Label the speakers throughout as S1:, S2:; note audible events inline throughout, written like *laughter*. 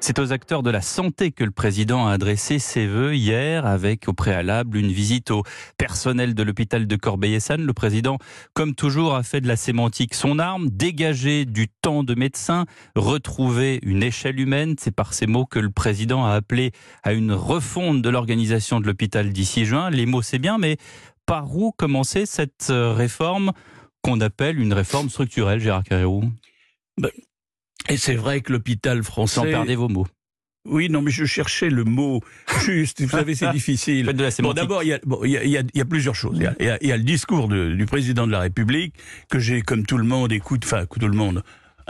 S1: C'est aux acteurs de la santé que le président a adressé ses vœux hier avec au préalable une visite au personnel de l'hôpital de Corbeil-Essonne. Le président, comme toujours, a fait de la sémantique son arme, dégager du temps de médecins, retrouver une échelle humaine. C'est par ces mots que le président a appelé à une refonte de l'organisation de l'hôpital d'ici juin. Les mots, c'est bien, mais par où commencer cette euh, réforme qu'on appelle une réforme structurelle, Gérard Carrérou?
S2: Ben, et c'est vrai que l'hôpital français.
S1: Sans perdre vos mots.
S2: Oui, non, mais je cherchais le mot juste. Vous savez, c'est *laughs* difficile.
S1: bon,
S2: d'abord, il y, a, bon, il, y a, il y, a, plusieurs choses. Il y a, il y a le discours de, du président de la République que j'ai, comme tout le monde, écoute, enfin, tout le monde,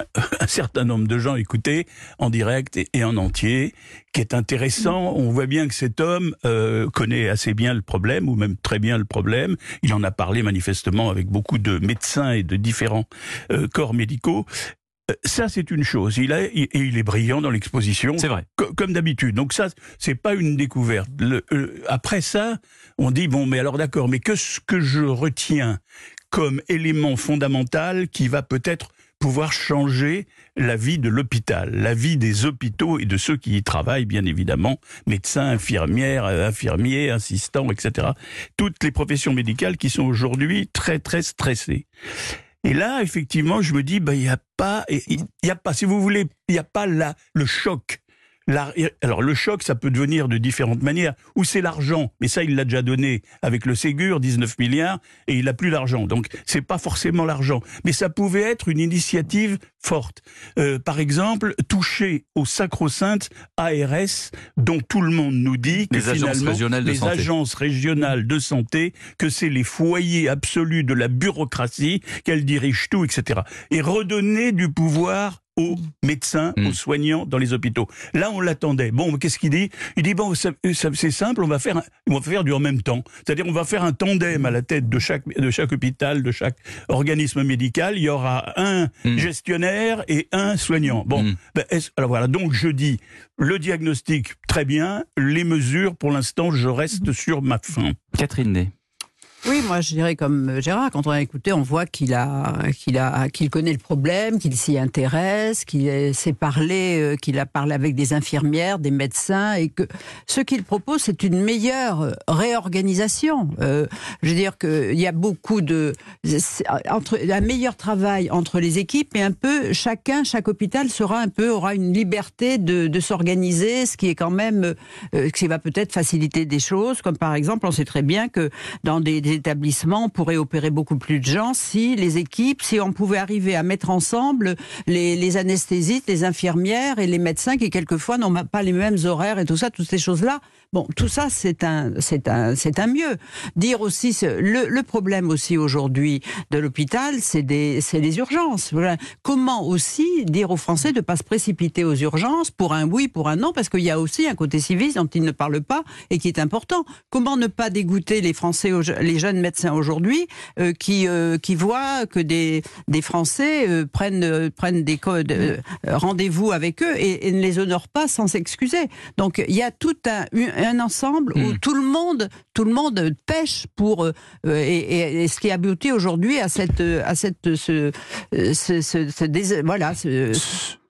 S2: *laughs* un certain nombre de gens écouté en direct et, en entier, qui est intéressant. On voit bien que cet homme euh, connaît assez bien le problème, ou même très bien le problème. Il en a parlé manifestement avec beaucoup de médecins et de différents euh, corps médicaux. Euh, ça, c'est une chose. Il a, et il est brillant dans l'exposition.
S1: C'est vrai.
S2: comme d'habitude. Donc ça, c'est pas une découverte. Le, euh, après ça, on dit bon, mais alors d'accord, mais que ce que je retiens comme élément fondamental qui va peut-être pouvoir changer la vie de l'hôpital, la vie des hôpitaux et de ceux qui y travaillent, bien évidemment, médecins, infirmières, infirmiers, assistants, etc. Toutes les professions médicales qui sont aujourd'hui très très stressées. Et là, effectivement, je me dis, ben, il n'y a pas, il y a pas, si vous voulez, il n'y a pas là le choc alors le choc, ça peut devenir de différentes manières. Ou c'est l'argent, mais ça il l'a déjà donné avec le Ségur, 19 milliards, et il n'a plus l'argent. Donc c'est pas forcément l'argent, mais ça pouvait être une initiative forte. Euh, par exemple, toucher au sacro-sainte ARS, dont tout le monde nous dit que
S1: les agences régionales de
S2: les agences régionales de santé, que c'est les foyers absolus de la bureaucratie, qu'elles dirigent tout, etc. Et redonner du pouvoir aux médecins, aux hmm. soignants dans les hôpitaux. Là, on l'attendait. Bon, qu'est-ce qu'il dit? Il dit bon, c'est simple, on va faire, on va faire du en même temps. C'est-à-dire, on va faire un tandem à la tête de chaque de chaque hôpital, de chaque organisme médical. Il y aura un hmm. gestionnaire et un soignant. Bon, ben, alors voilà. Donc je dis le diagnostic très bien, les mesures pour l'instant, je reste sur ma fin.
S1: Catherine Ney.
S3: Oui, moi je dirais comme Gérard, quand on a écouté, on voit qu'il a, qu'il a, qu'il connaît le problème, qu'il s'y intéresse, qu'il sait parler, euh, qu'il a parlé avec des infirmières, des médecins, et que ce qu'il propose, c'est une meilleure réorganisation. Euh, je veux dire qu'il y a beaucoup de, un meilleur travail entre les équipes, et un peu chacun, chaque hôpital sera un peu aura une liberté de, de s'organiser, ce qui est quand même, euh, qui va peut-être faciliter des choses, comme par exemple, on sait très bien que dans des établissements, pourraient opérer beaucoup plus de gens si les équipes, si on pouvait arriver à mettre ensemble les, les anesthésistes, les infirmières et les médecins qui quelquefois n'ont pas les mêmes horaires et tout ça, toutes ces choses-là. Bon, tout ça, c'est un, c'est un, c'est un mieux. Dire aussi, le, problème aussi aujourd'hui de l'hôpital, c'est des, c'est les urgences. Comment aussi dire aux Français de pas se précipiter aux urgences pour un oui, pour un non, parce qu'il y a aussi un côté civil dont ils ne parlent pas et qui est important. Comment ne pas dégoûter les Français, les jeunes médecins aujourd'hui, euh, qui, euh, qui voient que des, Français euh, prennent, prennent des codes, rendez-vous avec eux et, et, ne les honorent pas sans s'excuser. Donc il y a tout un, un ensemble où hmm. tout le monde, tout le monde pêche pour euh, et, et, ce qui a abouti aujourd'hui à cette à cette ce, ce, ce, voilà ce,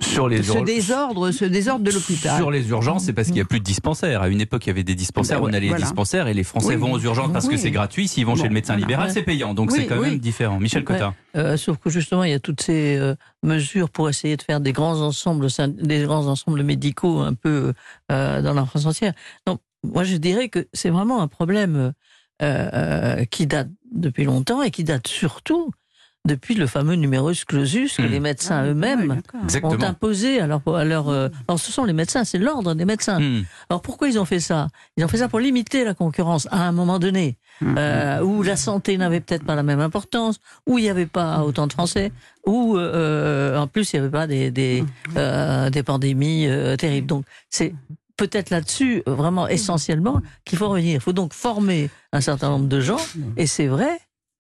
S3: sur les ce désordre, ce désordre de l'hôpital.
S1: Sur les urgences, c'est parce qu'il n'y a plus de dispensaires. À une époque, il y avait des dispensaires, ben on allait les dispensaires et les Français vont aux urgences parce que c'est gratuit. S'ils vont chez le médecin libéral, c'est payant. Donc c'est quand même différent. Michel Cotin.
S4: Euh, sauf que justement, il y a toutes ces euh, mesures pour essayer de faire des grands ensembles, des grands ensembles médicaux un peu euh, dans la France entière. Donc moi, je dirais que c'est vraiment un problème qui date depuis longtemps et qui date surtout depuis le fameux numerus clausus que hmm. les médecins ah, eux-mêmes ont imposé. Alors, alors, euh, alors, ce sont les médecins, c'est l'ordre des médecins. Hmm. Alors, pourquoi ils ont fait ça? Ils ont fait ça pour limiter la concurrence à un moment donné, hmm. euh, où la santé n'avait peut-être pas la même importance, où il n'y avait pas autant de Français, où euh, en plus il n'y avait pas des, des, des pandémies terribles. Donc, c'est peut-être là-dessus, vraiment essentiellement, qu'il faut revenir. Il faut donc former un certain nombre de gens, et c'est vrai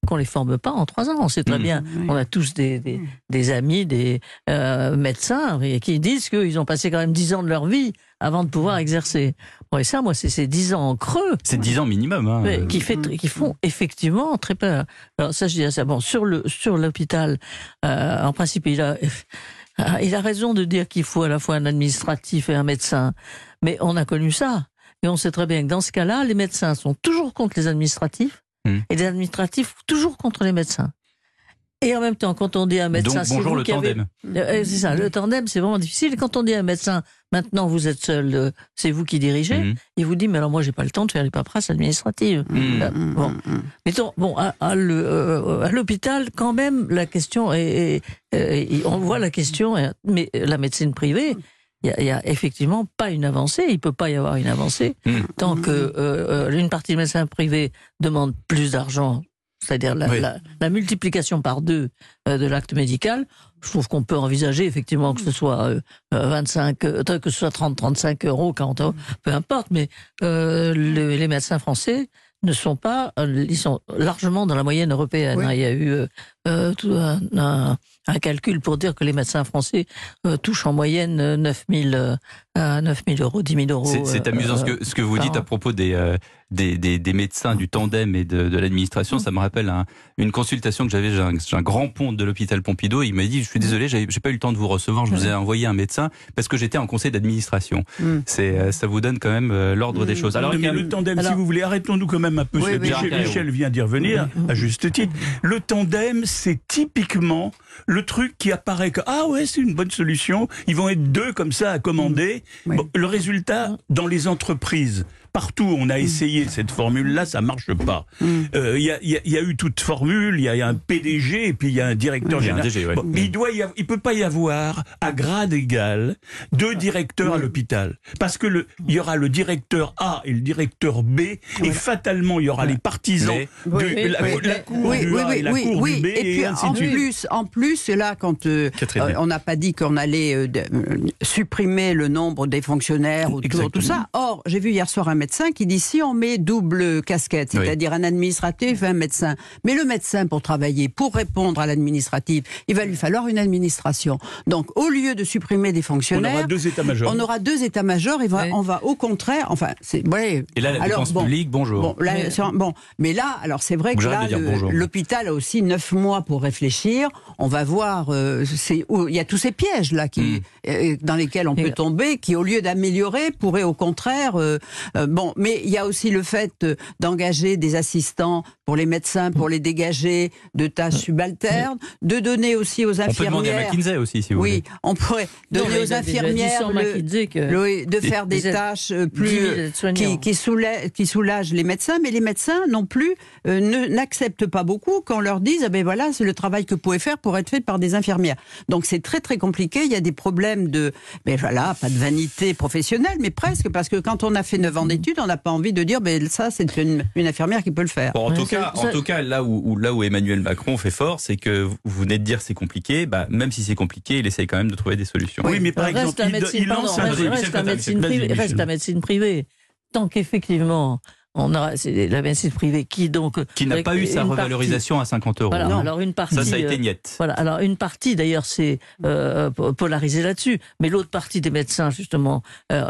S4: qu'on les forme pas en trois ans. On sait très mmh. bien, on a tous des, des, mmh. amis, des euh, médecins qui disent qu'ils ont passé quand même dix ans de leur vie avant de pouvoir mmh. exercer. Bon, et ça, moi, c'est ces dix ans en creux.
S1: C'est dix ans minimum. Hein.
S4: qui, fait, qui font effectivement très peur. Alors ça, je dirais ça. Bon, sur le sur l'hôpital, euh, en principe, il a Ah, Il a raison de dire qu'il faut à la fois un administratif et un médecin. Mais on a connu ça. Et on sait très bien que dans ce cas-là, les médecins sont toujours contre les administratifs
S1: Hmm.
S4: et les administratifs toujours contre les médecins. Et en même temps, quand on dit à un médecin,
S1: Donc
S4: c'est
S1: bonjour
S4: vous
S1: le
S4: qui avez-
S1: tandem.
S4: Euh, c'est ça, le tandem, c'est vraiment difficile. Et quand on dit à un médecin, maintenant vous êtes seul, euh, c'est vous qui dirigez,
S1: Mhm.
S4: il vous dit, mais alors moi j'ai pas le temps de faire les paperasses administratives. Euh, bon. Mettons, bon, à, euh, l'hôpital, quand même, la question est, est- euh, on voit la question, euh, mais la médecine privée, il y, a- effectivement pas une avancée. Il peut pas y avoir une avancée
S1: Mhm.
S4: tant que euh, euh, une partie des médecins privés demande plus d'argent, c'est-à-dire la,
S1: Oui.
S4: la- la multiplication par deux euh, de l'acte médical. Je trouve qu'on peut envisager effectivement que ce soit euh, euh, 25, euh, que ce soit 30, 35 euros, 40 euros, peu importe, mais euh, le- les médecins français ne sont pas, ils sont largement dans la moyenne européenne.
S3: Oui.
S4: hein. Il y a eu euh, tout un, un- un calcul pour dire que les médecins français euh, touchent en moyenne euh, 9 000, euh, à 9 000 euros, 10 000 euros.
S1: C'est amusant ce que, ce que vous dites
S4: an.
S1: à propos des, des, des, des médecins, du tandem et de, de
S4: Mm.
S1: l'administration. Ça me rappelle un- une consultation que j'avais. J'ai un, grand pont de l'hôpital Pompidou. Il m'a dit Je suis désolé, j'ai pas eu le temps de vous recevoir. Je vous ai envoyé un médecin parce que j'étais en conseil d'administration.
S3: Mm.
S1: C'est euh, Ça vous donne quand même euh, l'ordre des choses. Alors,
S2: mais
S1: il y a-
S2: le tandem,
S4: alors-
S2: si vous voulez, arrêtons-nous quand même un peu.
S3: Oui.
S2: Michel, vient d'y revenir, à juste titre. Le tandem, c'est typiquement le truc qui apparaît que, ah ouais, c'est une bonne solution. Ils vont être deux comme ça à commander. Bon, le résultat, dans les entreprises, partout on a essayé cette formule-là, ça marche pas. Euh, Il y, a, y y eu toute formule, il y a, il y a un PDG et puis il y a un directeur
S1: un
S2: général.
S1: DG, ouais.
S2: Bon, mais il doit y avoir- il peut pas y avoir à grade égal deux directeurs à l'hôpital. Parce que le il y aura le directeur A et le directeur B et fatalement il y aura les partisans
S1: Mais-
S2: de
S4: Oui,
S2: la,
S4: oui,
S2: la
S4: mais-
S2: cour
S3: oui,
S2: du
S3: oui,
S2: A
S3: oui,
S2: et la
S3: oui,
S2: cour du B
S3: Et puis
S2: ainsi
S3: en
S2: de suite.
S3: plus, en plus, là, quand euh, euh, on n'a pas dit qu'on allait supprimer le nombre des fonctionnaires ou tout ça. Or, j'ai vu hier soir un médecin qui dit si on met double casquette,
S1: Oui.
S3: c'est-à-dire un administratif et un médecin, mais le médecin pour travailler, pour répondre à l'administratif, il va lui falloir une administration. Donc, au lieu de supprimer des
S2: on
S3: fonctionnaires,
S2: aura deux états-majors.
S3: on aura deux états-majors et va-
S4: Oui.
S3: on va au contraire, enfin, c'est ouais.
S1: Et là, la
S3: Alors, bon,
S1: publique, bonjour.
S3: Bon, là,
S4: Mais-
S3: c'est- bon, mais là, alors c'est vrai
S1: que
S3: là, l'hôpital a aussi neuf mois pour réfléchir. On va voir, euh, il y a tous ces pièges là qui,
S1: Mm.
S3: euh, dans lesquels on
S4: Et-
S3: peut tomber, qui au lieu d'améliorer pourraient au contraire. euh, euh, bon, mais il y a aussi le fait euh, d'engager des assistants pour les médecins, pour les dégager de tâches subalternes, de donner aussi aux
S1: On peut demander à
S3: infirmières.
S1: McKinsey aussi, si vous
S3: Oui,
S1: voulez.
S3: on pourrait donner aux
S4: dit
S3: infirmières le-
S4: McKinsey que
S3: le- de faire des tâches euh,
S4: 10
S3: plus
S4: 000 aides-soignants.
S3: qui, qui, soulè- qui soulagent les médecins, mais les médecins non plus euh, ne- n'acceptent pas beaucoup quand on leur dise ah ben voilà c'est le travail que vous pouvez faire pour être fait par des infirmières. Donc c'est très très compliqué. Il y a des problèmes de ben voilà pas de vanité professionnelle, mais presque parce que quand on a fait 9 ans d'études, on n'a pas envie de dire ben ça c'est une, une infirmière qui peut le faire.
S1: Bon, en, tout
S4: ça-
S1: cas, en tout cas, là où, où- là où Emmanuel Macron fait fort, c'est que vous venez de dire c'est compliqué. Bah, même si c'est compliqué, il essaye quand même de trouver des solutions.
S2: Oui, mais par
S4: reste
S2: exemple,
S4: la
S2: il,
S4: médecine,
S2: il
S4: pardon,
S2: lance un
S4: reste, la médecine privée, reste la médecine privée. Tant qu'effectivement, on aura c'est la médecine privée qui donc
S1: Qui n'a pas eu sa revalorisation à 50 euros.
S4: Voilà,
S1: Non.
S4: alors une partie.
S1: Ça, ça a
S4: euh,
S1: été niette.
S4: Voilà, alors une partie d'ailleurs c'est euh, po- polarisé là-dessus, mais l'autre partie des médecins justement euh,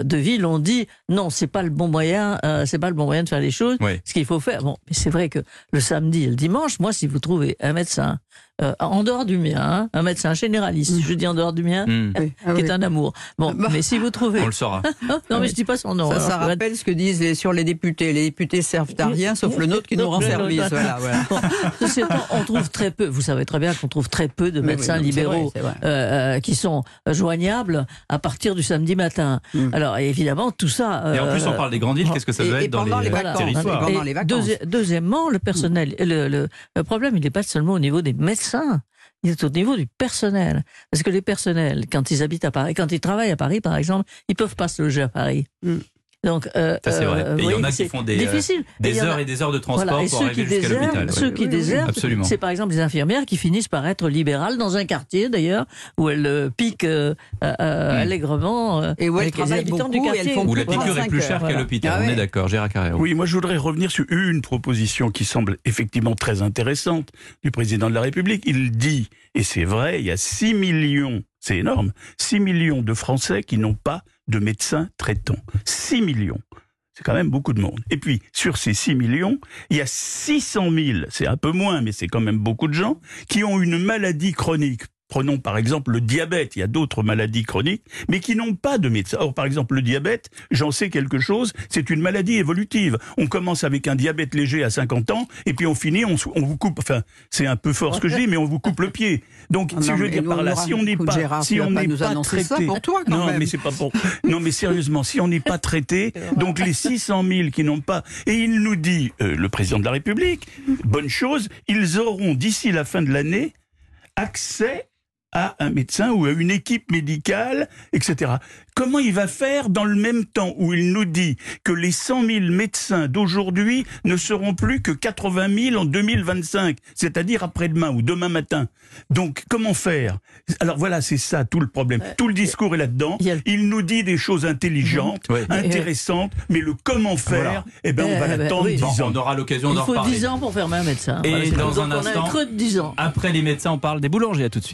S4: euh, de ville ont dit non, c'est pas le bon moyen, euh, c'est pas le bon moyen de faire les choses.
S1: Ouais.
S4: Ce qu'il faut faire, bon, mais c'est vrai que le samedi et le dimanche, moi, si vous trouvez un médecin euh, en dehors du mien, hein, un médecin généraliste, je dis en dehors du mien.
S3: Oui, ah
S4: qui
S3: oui.
S4: est un amour. Bon,
S3: Bah.
S4: mais si vous trouvez,
S1: On le saura. *laughs*
S4: Non, mais je dis pas son nom.
S3: Ça,
S4: alors,
S3: ça rappelle ce que disent les- sur les députés. Les députés servent à rien, sauf le nôtre qui nous rend service. Voilà, voilà.
S4: Bon, *laughs* ceci étant, on trouve très peu. Vous savez très bien qu'on trouve très peu de
S3: Oui, oui,
S4: médecins libéraux
S3: vrai,
S4: euh, euh, qui sont joignables à partir du samedi matin.
S3: Mm.
S4: Alors évidemment tout ça.
S1: Et en plus, on parle des grandes villes. Qu'est-ce que ça doit
S3: et
S1: être dans les
S3: les vacances.
S1: territoires
S3: Pendant
S4: Et
S3: les vacances.
S4: deuxi- deuxièmement, le personnel. Le, le- le problème, il n'est pas seulement au niveau des médecins. Il est au niveau du personnel. Parce que les personnels, quand ils habitent à Paris, quand ils travaillent à Paris, par exemple, ils peuvent pas se loger à Paris.
S3: Mm.
S4: Donc, euh,
S1: Ça, c'est vrai.
S4: euh,
S1: Et il y en a qui font des,
S4: difficile.
S1: Heures et des heures de transport
S4: voilà, et
S1: pour
S4: ceux
S1: arriver
S4: qui
S1: jusqu'à l'hôpital.
S4: ceux qui
S3: Oui, oui, oui.
S4: désertent, c'est par exemple les infirmières qui finissent par être libérales dans un quartier d'ailleurs où elles euh, piquent euh, euh, euh,
S1: Mm.
S4: allègrement euh,
S3: Et où elles
S4: avec les
S3: travaillent
S4: habitants
S3: beaucoup
S4: du quartier.
S1: Où la piqûre est plus
S3: 35
S1: chère qu'à l'hôpital. On est d'accord, Gérard Carrère.
S2: Oui, moi je voudrais revenir sur une proposition qui semble effectivement très intéressante du président de la République. Il dit, et c'est vrai, il y a 6 millions, c'est énorme, 6 millions de Français qui n'ont pas de médecin traitant. 6 millions. C'est quand même beaucoup de monde. Et puis, sur ces 6 millions, il y a 600 000, c'est un peu moins, mais c'est quand même beaucoup de gens, qui ont une maladie chronique Prenons par exemple le diabète. Il y a d'autres maladies chroniques, mais qui n'ont pas de médecin. Or, par exemple, le diabète, j'en sais quelque chose, c'est une maladie évolutive. On commence avec un diabète léger à 50 ans, et puis on finit, on, on vous coupe, enfin, c'est un peu fort ce que je dis, mais on vous coupe le pied. Donc, si
S3: non,
S2: je veux dire par là, si on n'est pas,
S3: Gérard,
S2: si on n'est pas
S3: ça
S2: traité,
S3: pour toi, quand
S2: non,
S3: même.
S2: mais c'est pas pour, non, mais sérieusement, si on n'est pas traité, *laughs* donc les 600 000 qui n'ont pas, et il nous dit, euh, le président de la République, bonne chose, ils auront d'ici la fin de l'année accès à un médecin ou à une équipe médicale, etc. Comment il va faire dans le même temps où il nous dit que les 100 000 médecins d'aujourd'hui ne seront plus que 80 000 en 2025, c'est-à-dire après-demain ou demain matin? Donc comment faire? Alors voilà, c'est ça tout le problème. Tout le discours est là-dedans.
S4: il
S2: nous dit des choses intelligentes,
S1: Ouais.
S2: intéressantes, mais le comment faire,
S1: Voilà.
S2: eh ben on va
S4: Eh ben,
S2: l'attendre
S4: oui.
S2: 10
S1: Bon,
S2: ans.
S1: on aura l'occasion
S4: Il faut
S1: reparler.
S4: 10 ans pour fermer un médecin.
S1: Et
S4: Voilà,
S1: dans un
S4: Donc on a
S1: instant-
S4: un creux de 10 ans.
S1: Après les médecins, on parle des boulangers. À tout de suite.